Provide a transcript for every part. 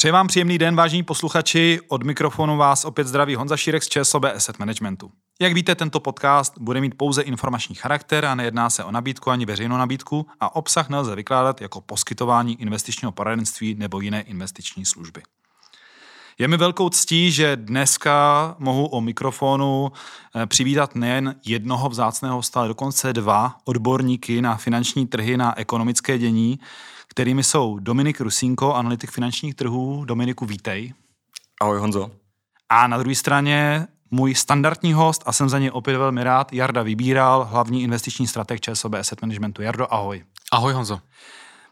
Přeji vám příjemný den, vážení posluchači. Od mikrofonu vás opět zdraví Honza Šírek z ČSOB Asset Managementu. Jak víte, tento podcast bude mít pouze informační charakter a nejedná se o nabídku ani veřejnou nabídku a obsah nelze vykládat jako poskytování investičního poradenství nebo jiné investiční služby. Je mi velkou ctí, že dneska mohu o mikrofonu eh, přivítat nejen jednoho vzácného hosta, ale dokonce dva odborníky na finanční trhy, na ekonomické dění, kterými jsou Dominik Rusínko, analytik finančních trhů. Dominiku, vítej. Ahoj Honzo. A na druhé straně můj standardní host, a jsem za něj opět velmi rád, Jarda Vybíral, hlavní investiční strateg ČSOB Asset Managementu. Jardo, ahoj. Ahoj Honzo.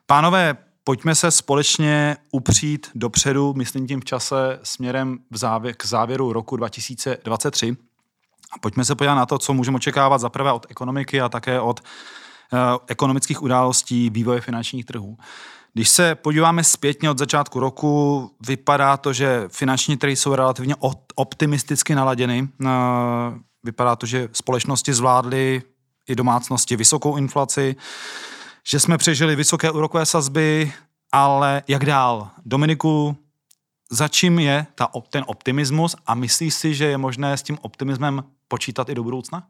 Pánové, pojďme se společně upřít dopředu, myslím tím v čase, směrem v závě- k závěru roku 2023. A pojďme se podívat na to, co můžeme očekávat zaprvé od ekonomiky a také od uh, ekonomických událostí vývoje finančních trhů. Když se podíváme zpětně od začátku roku, vypadá to, že finanční trhy jsou relativně optimisticky naladěny. Uh, vypadá to, že společnosti zvládly i domácnosti vysokou inflaci, že jsme přežili vysoké úrokové sazby, ale jak dál? Dominiku, za čím je ta, ten optimismus a myslíš si, že je možné s tím optimismem počítat i do budoucna?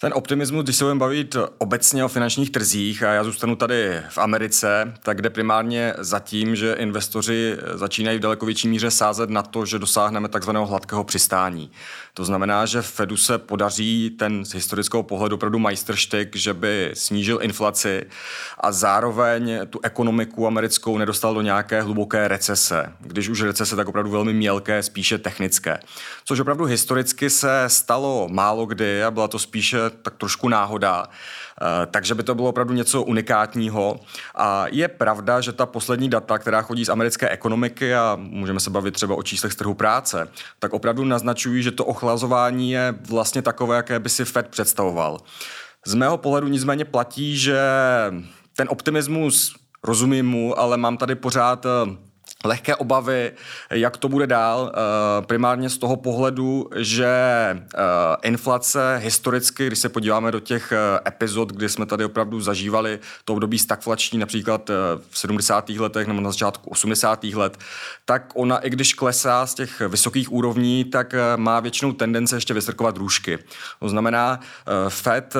Ten optimismus, když se budeme bavit obecně o finančních trzích, a já zůstanu tady v Americe, tak jde primárně za tím, že investoři začínají v daleko větší míře sázet na to, že dosáhneme takzvaného hladkého přistání. To znamená, že Fedu se podaří ten z historického pohledu opravdu majstrštyk, že by snížil inflaci a zároveň tu ekonomiku americkou nedostal do nějaké hluboké recese. Když už recese, tak opravdu velmi mělké, spíše technické. Což opravdu historicky se stalo málo kdy a byla to spíše tak trošku náhoda. Eh, takže by to bylo opravdu něco unikátního. A je pravda, že ta poslední data, která chodí z americké ekonomiky a můžeme se bavit třeba o číslech z trhu práce, tak opravdu naznačují, že to ochlazování je vlastně takové, jaké by si Fed představoval. Z mého pohledu nicméně platí, že ten optimismus rozumím mu, ale mám tady pořád eh, lehké obavy, jak to bude dál, eh, primárně z toho pohledu, že eh, inflace historicky, když se podíváme do těch eh, epizod, kdy jsme tady opravdu zažívali to období stagflační, například v 70. letech nebo na začátku 80. let, tak ona, i když klesá z těch vysokých úrovní, tak má většinou tendence ještě vystrkovat růžky. To znamená, Fed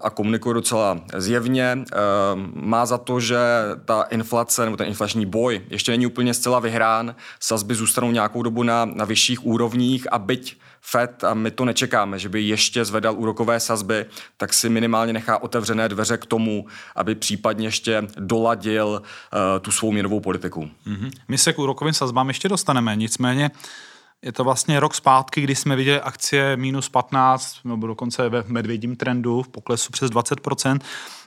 a komunikuje docela zjevně, má za to, že ta inflace nebo ten inflační boj ještě není úplně zcela vyhrán, sazby zůstanou nějakou dobu na, na vyšších úrovních a byť Fed, a my to nečekáme, že by ještě zvedal úrokové sazby, tak si minimálně nechá otevřené dveře k tomu, aby případně ještě doladil uh, tu svou měnovou politiku. Mm-hmm. My se k úrokovým sazbám ještě dostaneme, nicméně je to vlastně rok zpátky, kdy jsme viděli akcie minus 15, nebo dokonce ve medvědím trendu, v poklesu přes 20%.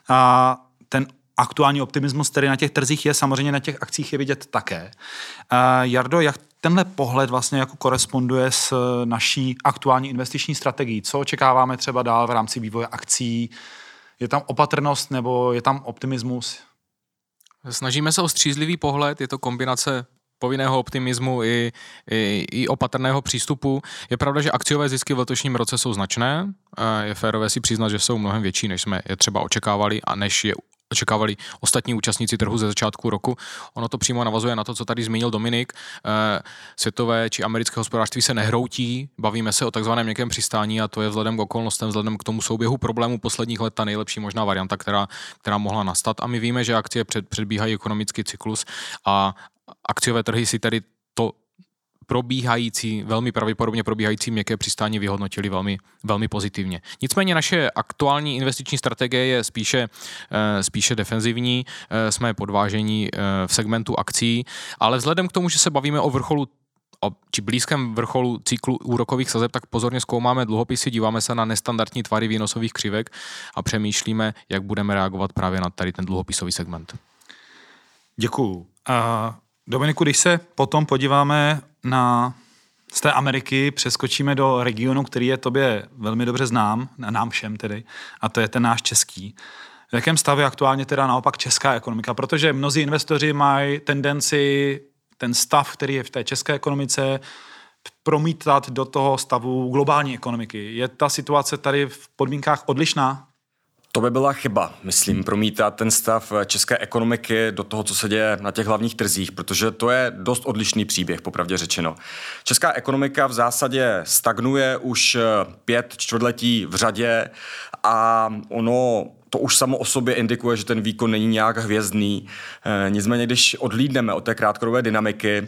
A ten aktuální optimismus, který na těch trzích je, samozřejmě na těch akcích je vidět také. Uh, Jardo, jak tenhle pohled vlastně jako koresponduje s naší aktuální investiční strategií? Co očekáváme třeba dál v rámci vývoje akcí? Je tam opatrnost nebo je tam optimismus? Snažíme se o střízlivý pohled, je to kombinace povinného optimismu i, i, i opatrného přístupu. Je pravda, že akciové zisky v letošním roce jsou značné. Je férové si přiznat, že jsou mnohem větší, než jsme je třeba očekávali a než je očekávali ostatní účastníci trhu ze začátku roku. Ono to přímo navazuje na to, co tady zmínil Dominik. Eh, světové či americké hospodářství se nehroutí, bavíme se o takzvaném někém přistání a to je vzhledem k okolnostem, vzhledem k tomu souběhu problémů posledních let ta nejlepší možná varianta, která, která mohla nastat. A my víme, že akcie před, předbíhají ekonomický cyklus a akciové trhy si tady probíhající, velmi pravděpodobně probíhající měkké přistání vyhodnotili velmi, velmi pozitivně. Nicméně naše aktuální investiční strategie je spíše, eh, spíše defenzivní, eh, jsme podvážení eh, v segmentu akcí, ale vzhledem k tomu, že se bavíme o vrcholu či blízkém vrcholu cyklu úrokových sazeb, tak pozorně zkoumáme dluhopisy, díváme se na nestandardní tvary výnosových křivek a přemýšlíme, jak budeme reagovat právě na tady ten dluhopisový segment. Děkuju. Uh, Dominiku, když se potom podíváme na z té Ameriky přeskočíme do regionu, který je tobě velmi dobře znám, nám všem tedy, a to je ten náš český. V jakém stavu je aktuálně teda naopak česká ekonomika? Protože mnozí investoři mají tendenci ten stav, který je v té české ekonomice, promítat do toho stavu globální ekonomiky. Je ta situace tady v podmínkách odlišná? To by byla chyba, myslím, promítat ten stav české ekonomiky do toho, co se děje na těch hlavních trzích, protože to je dost odlišný příběh, popravdě řečeno. Česká ekonomika v zásadě stagnuje už pět čtvrtletí v řadě a ono to už samo o sobě indikuje, že ten výkon není nějak hvězdný. E, nicméně, když odlídneme od té krátkodobé dynamiky, e,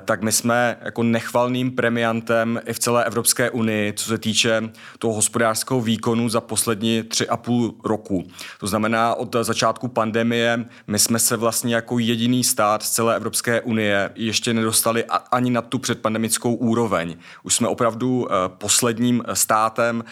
tak my jsme jako nechvalným premiantem i v celé Evropské unii, co se týče toho hospodářského výkonu za poslední tři a půl roku. To znamená, od začátku pandemie my jsme se vlastně jako jediný stát z celé Evropské unie ještě nedostali ani na tu předpandemickou úroveň. Už jsme opravdu e, posledním státem.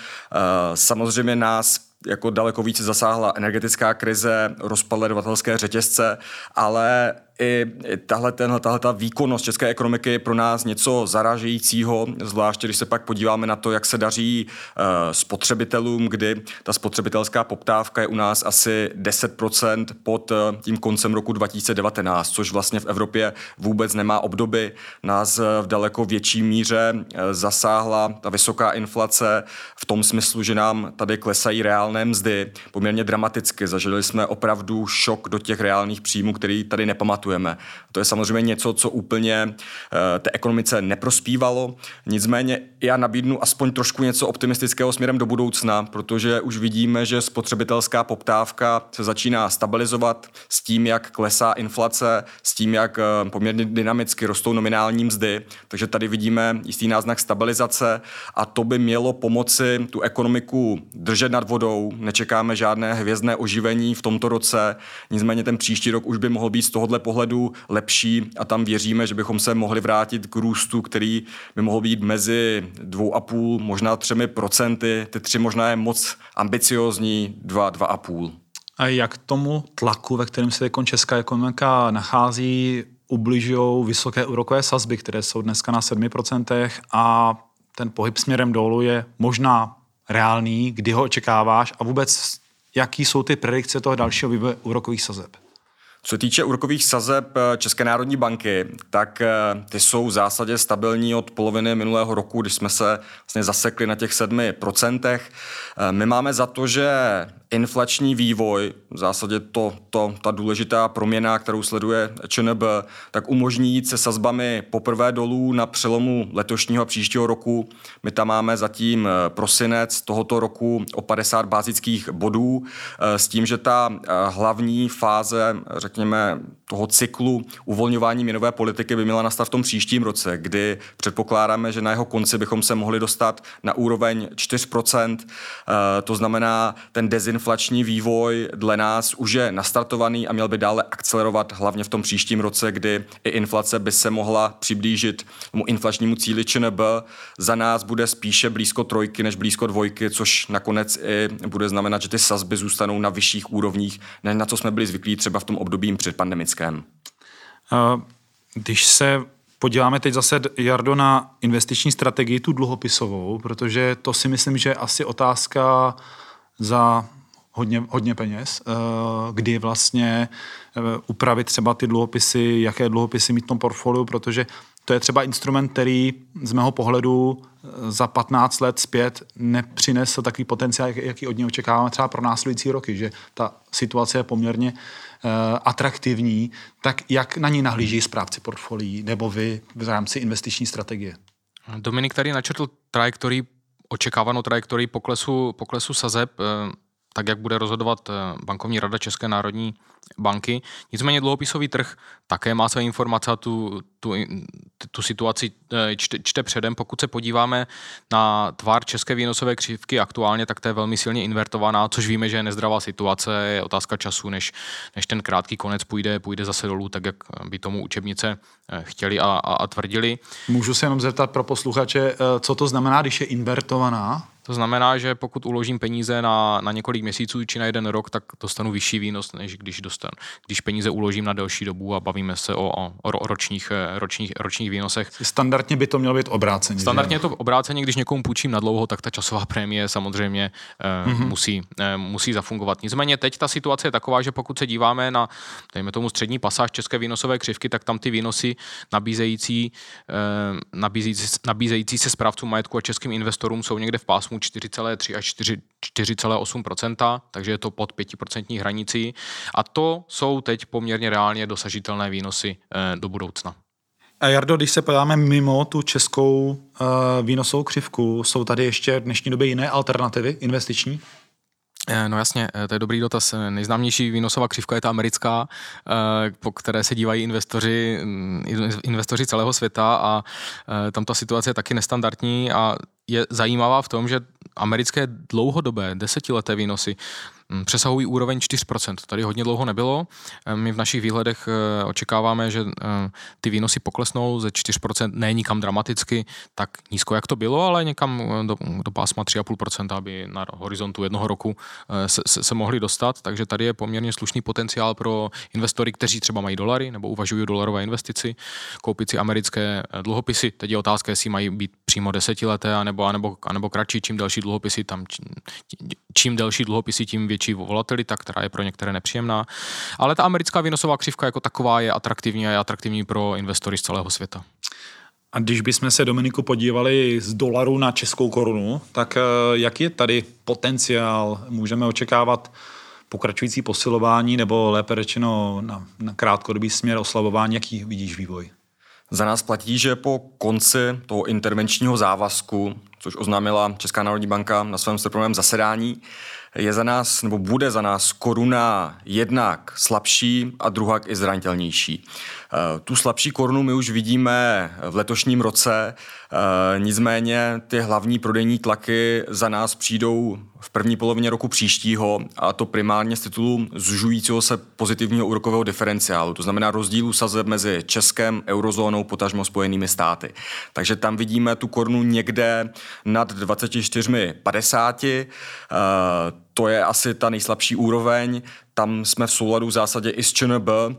Samozřejmě nás jako daleko více zasáhla energetická krize, rozpad dodavatelské řetězce, ale i tahle, tenhle, tahle ta výkonnost české ekonomiky je pro nás něco zaražejícího, zvláště když se pak podíváme na to, jak se daří uh, spotřebitelům, kdy ta spotřebitelská poptávka je u nás asi 10% pod uh, tím koncem roku 2019, což vlastně v Evropě vůbec nemá obdoby. Nás uh, v daleko větší míře zasáhla ta vysoká inflace v tom smyslu, že nám tady klesají reálné mzdy poměrně dramaticky. Zažili jsme opravdu šok do těch reálných příjmů, který tady nepamatujeme pamatujeme. To je samozřejmě něco, co úplně uh, té ekonomice neprospívalo. Nicméně já nabídnu aspoň trošku něco optimistického směrem do budoucna, protože už vidíme, že spotřebitelská poptávka se začíná stabilizovat s tím, jak klesá inflace, s tím, jak uh, poměrně dynamicky rostou nominální mzdy. Takže tady vidíme jistý náznak stabilizace a to by mělo pomoci tu ekonomiku držet nad vodou. Nečekáme žádné hvězdné oživení v tomto roce, nicméně ten příští rok už by mohl být z tohohle pohledu pohledu lepší a tam věříme, že bychom se mohli vrátit k růstu, který by mohl být mezi dvou a půl, možná třemi procenty. Ty tři možná je moc ambiciozní, dva, dva a půl. A jak tomu tlaku, ve kterém se česká ekonomika nachází, ubližují vysoké úrokové sazby, které jsou dneska na 7% a ten pohyb směrem dolů je možná reálný, kdy ho očekáváš a vůbec jaký jsou ty predikce toho dalšího vývoje úrokových sazeb? Co týče úrokových sazeb eh, České národní banky, tak eh, ty jsou v zásadě stabilní od poloviny minulého roku, když jsme se vlastně zasekli na těch 7%. Eh, my máme za to, že inflační vývoj, v zásadě to, to, ta důležitá proměna, kterou sleduje ČNB, tak umožní jít se sazbami poprvé dolů na přelomu letošního a příštího roku. My tam máme zatím prosinec tohoto roku o 50 bázických bodů s tím, že ta hlavní fáze, řekněme, toho cyklu uvolňování měnové politiky by měla nastat v tom příštím roce, kdy předpokládáme, že na jeho konci bychom se mohli dostat na úroveň 4%. Eh, to znamená, ten dezinflační vývoj dle nás už je nastartovaný a měl by dále akcelerovat hlavně v tom příštím roce, kdy i inflace by se mohla přiblížit tomu inflačnímu cíli ČNB. Za nás bude spíše blízko trojky než blízko dvojky, což nakonec i bude znamenat, že ty sazby zůstanou na vyšších úrovních, než na co jsme byli zvyklí třeba v tom období předpandemickém. Když se podíváme teď zase, Jardo, na investiční strategii, tu dluhopisovou, protože to si myslím, že je asi otázka za hodně, hodně peněz, eh, kdy vlastně eh, upravit třeba ty dluhopisy, jaké dluhopisy mít v tom portfoliu, protože to je třeba instrument, který z mého pohledu eh, za 15 let zpět nepřinesl takový potenciál, jaký od něj očekáváme třeba pro následující roky, že ta situace je poměrně atraktivní, tak jak na ní nahlíží správci portfolií nebo vy v rámci investiční strategie? Dominik tady načrtl trajektorii, očekávanou trajektorii poklesu, poklesu sazeb, tak jak bude rozhodovat bankovní rada České národní banky. Nicméně dluhopisový trh také má své informace a tu, tu, tu situaci eh, čte, čte předem. Pokud se podíváme na tvar české výnosové křivky aktuálně, tak to je velmi silně invertovaná, což víme, že je nezdravá situace, je otázka času, než, než ten krátký konec půjde, půjde zase dolů, tak jak by tomu učebnice eh, chtěli a, a, a tvrdili. Můžu se jenom zeptat pro posluchače, eh, co to znamená, když je invertovaná? To znamená, že pokud uložím peníze na, na několik měsíců či na jeden rok, tak dostanu vyšší výnos, než když dostanu, když peníze uložím na delší dobu a bavíme se o, o, o ročních, ročních, ročních výnosech. Standardně by to mělo být obráceně. Standardně je to obráceně, když někomu půjčím na dlouho, tak ta časová prémie samozřejmě eh, mm-hmm. musí, eh, musí zafungovat. Nicméně teď ta situace je taková, že pokud se díváme na, dejme tomu, střední pasáž české výnosové křivky, tak tam ty výnosy nabízející, eh, nabízející, nabízející se správcům majetku a českým investorům jsou někde v pásmu typu 4,3 až 4,8%, takže je to pod 5% hranicí. A to jsou teď poměrně reálně dosažitelné výnosy eh, do budoucna. A Jardo, když se podíváme mimo tu českou uh, výnosovou křivku, jsou tady ještě v dnešní době jiné alternativy investiční? Eh, no jasně, to je dobrý dotaz. Nejznámější výnosová křivka je ta americká, po které se dívají investoři, mm, investoři celého světa a tam ta situace je taky nestandardní a je zajímavá v tom, že americké dlouhodobé desetileté výnosy přesahují úroveň 4%. Tady hodně dlouho nebylo. Eh, my v našich výhledech eh, očekáváme, že eh, ty výnosy poklesnou ze 4%, ne nikam dramaticky, tak nízko, jak to bylo, ale někam do, do pásma 3,5%, aby na horizontu jednoho roku se, se, se mohli dostat. Takže tady je poměrně slušný potenciál pro investory, kteří třeba mají dolary nebo uvažují dolarové investici, koupit si americké dluhopisy. Teď je otázka, jestli mají být přímo desetileté, anebo, anebo, anebo kratší, čím delší dluhopisy, tam čím, čím delší dluhopisy, tím větší volatilita, která je pro některé nepříjemná. Ale ta americká výnosová křivka jako taková je atraktivní a je atraktivní pro investory z celého světa. A když bychom se, Dominiku, podívali z dolaru na českou korunu, tak eh, jaký je tady potenciál? Můžeme očekávat pokračující posilování nebo lépe řečeno na, na krátkodobý směr oslabování? Jaký vidíš vývoj? Za nás platí, že po konci toho intervenčního závazku, což oznámila Česká národní banka na svém srpnovém zasedání, je za nás, nebo bude za nás koruna jednak slabší a druhá i zranitelnější. Eh, tu slabší korunu my už vidíme v letošním roce, eh, nicméně ty hlavní prodejní tlaky za nás přijdou v první polovině roku příštího a to primárně z titulu zužujícího se pozitivního úrokového diferenciálu, to znamená rozdílu sazeb mezi Českem, eurozónou, potažmo spojenými státy. Takže tam vidíme tu korunu někde nad 24,50. To je asi ta nejslabší úroveň tam jsme v souladu v zásadě i s ČNB. E,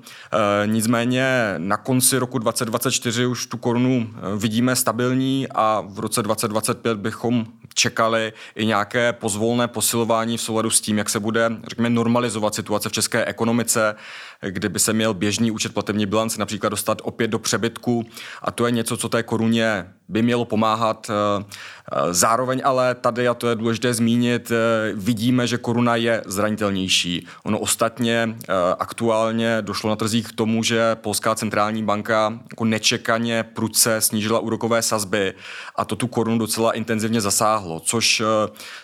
nicméně na konci roku 2024 už tu korunu e, vidíme stabilní a v roce 2025 bychom čekali i nějaké pozvolné posilování v souladu s tím, jak se bude, řekněme, normalizovat situace v české ekonomice, kdyby se měl běžný účet platební bilance například dostat opět do přebytku a to je něco, co té koruně by mělo pomáhat. E, zároveň ale tady, a to je důležité zmínit, vidíme, že koruna je zranitelnější. Ono Ostatně eh, aktuálně došlo na trzích k tomu, že Polská centrální banka jako nečekaně prudce snížila úrokové sazby a to tu korunu docela intenzivně zasáhlo, což eh,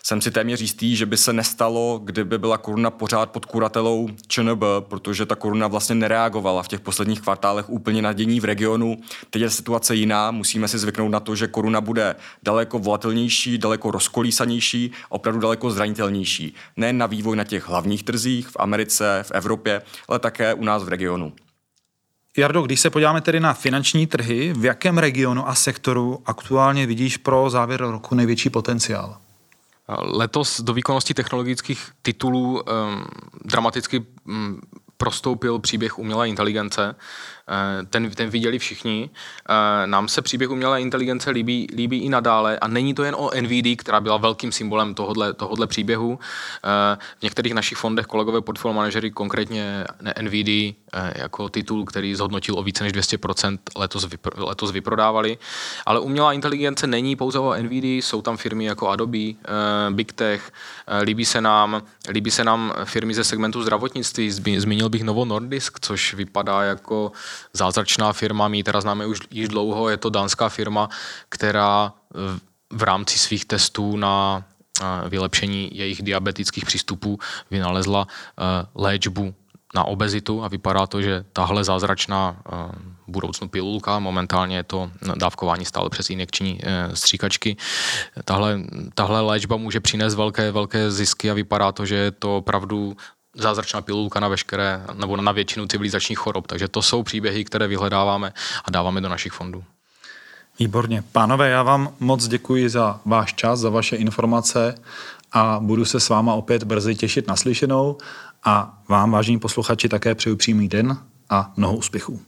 jsem si téměř jistý, že by se nestalo, kdyby byla koruna pořád pod kuratelou ČNB, protože ta koruna vlastně nereagovala v těch posledních kvartálech úplně na dění v regionu. Teď je situace jiná, musíme si zvyknout na to, že koruna bude daleko volatilnější, daleko rozkolísanější, opravdu daleko zranitelnější. Ne na vývoj na těch hlavních trzích v Americe, v Evropě, ale také u nás v regionu. Jardo, když se podíváme tedy na finanční trhy, v jakém regionu a sektoru aktuálně vidíš pro závěr roku největší potenciál? Letos do výkonnosti technologických titulů um, dramaticky um, prostoupil příběh umělé inteligence. Eh, ten, ten viděli všichni. Eh, nám se příběh umělé inteligence líbí, líbí i nadále a není to jen o NVD, která byla velkým symbolem tohodle, tohodle příběhu. Eh, v některých našich fondech kolegové portfolio manažery konkrétně NVD jako titul, který zhodnotil o více než 200% letos, vypr, letos vyprodávali. Ale umělá inteligence není pouze o NVD, jsou tam firmy jako Adobe, Big Tech, líbí se nám, líbí se nám firmy ze segmentu zdravotnictví, zmínil bych Novo Nordisk, což vypadá jako zázračná firma, my ji teda známe už již dlouho, je to dánská firma, která v rámci svých testů na vylepšení jejich diabetických přístupů vynalezla léčbu na obezitu a vypadá to, že tahle zázračná budoucnu pilulka, momentálně je to dávkování stále přes injekční stříkačky. Tahle, tahle léčba může přinést velké, velké zisky a vypadá to, že je to opravdu zázračná pilulka na veškeré, nebo na většinu civilizačních chorob. Takže to jsou příběhy, které vyhledáváme a dáváme do našich fondů. Výborně. Pánové, já vám moc děkuji za váš čas, za vaše informace a budu se s váma opět brzy těšit na slyšenou a vám, vážení posluchači, také přeju přímý den a mnoho úspěchů.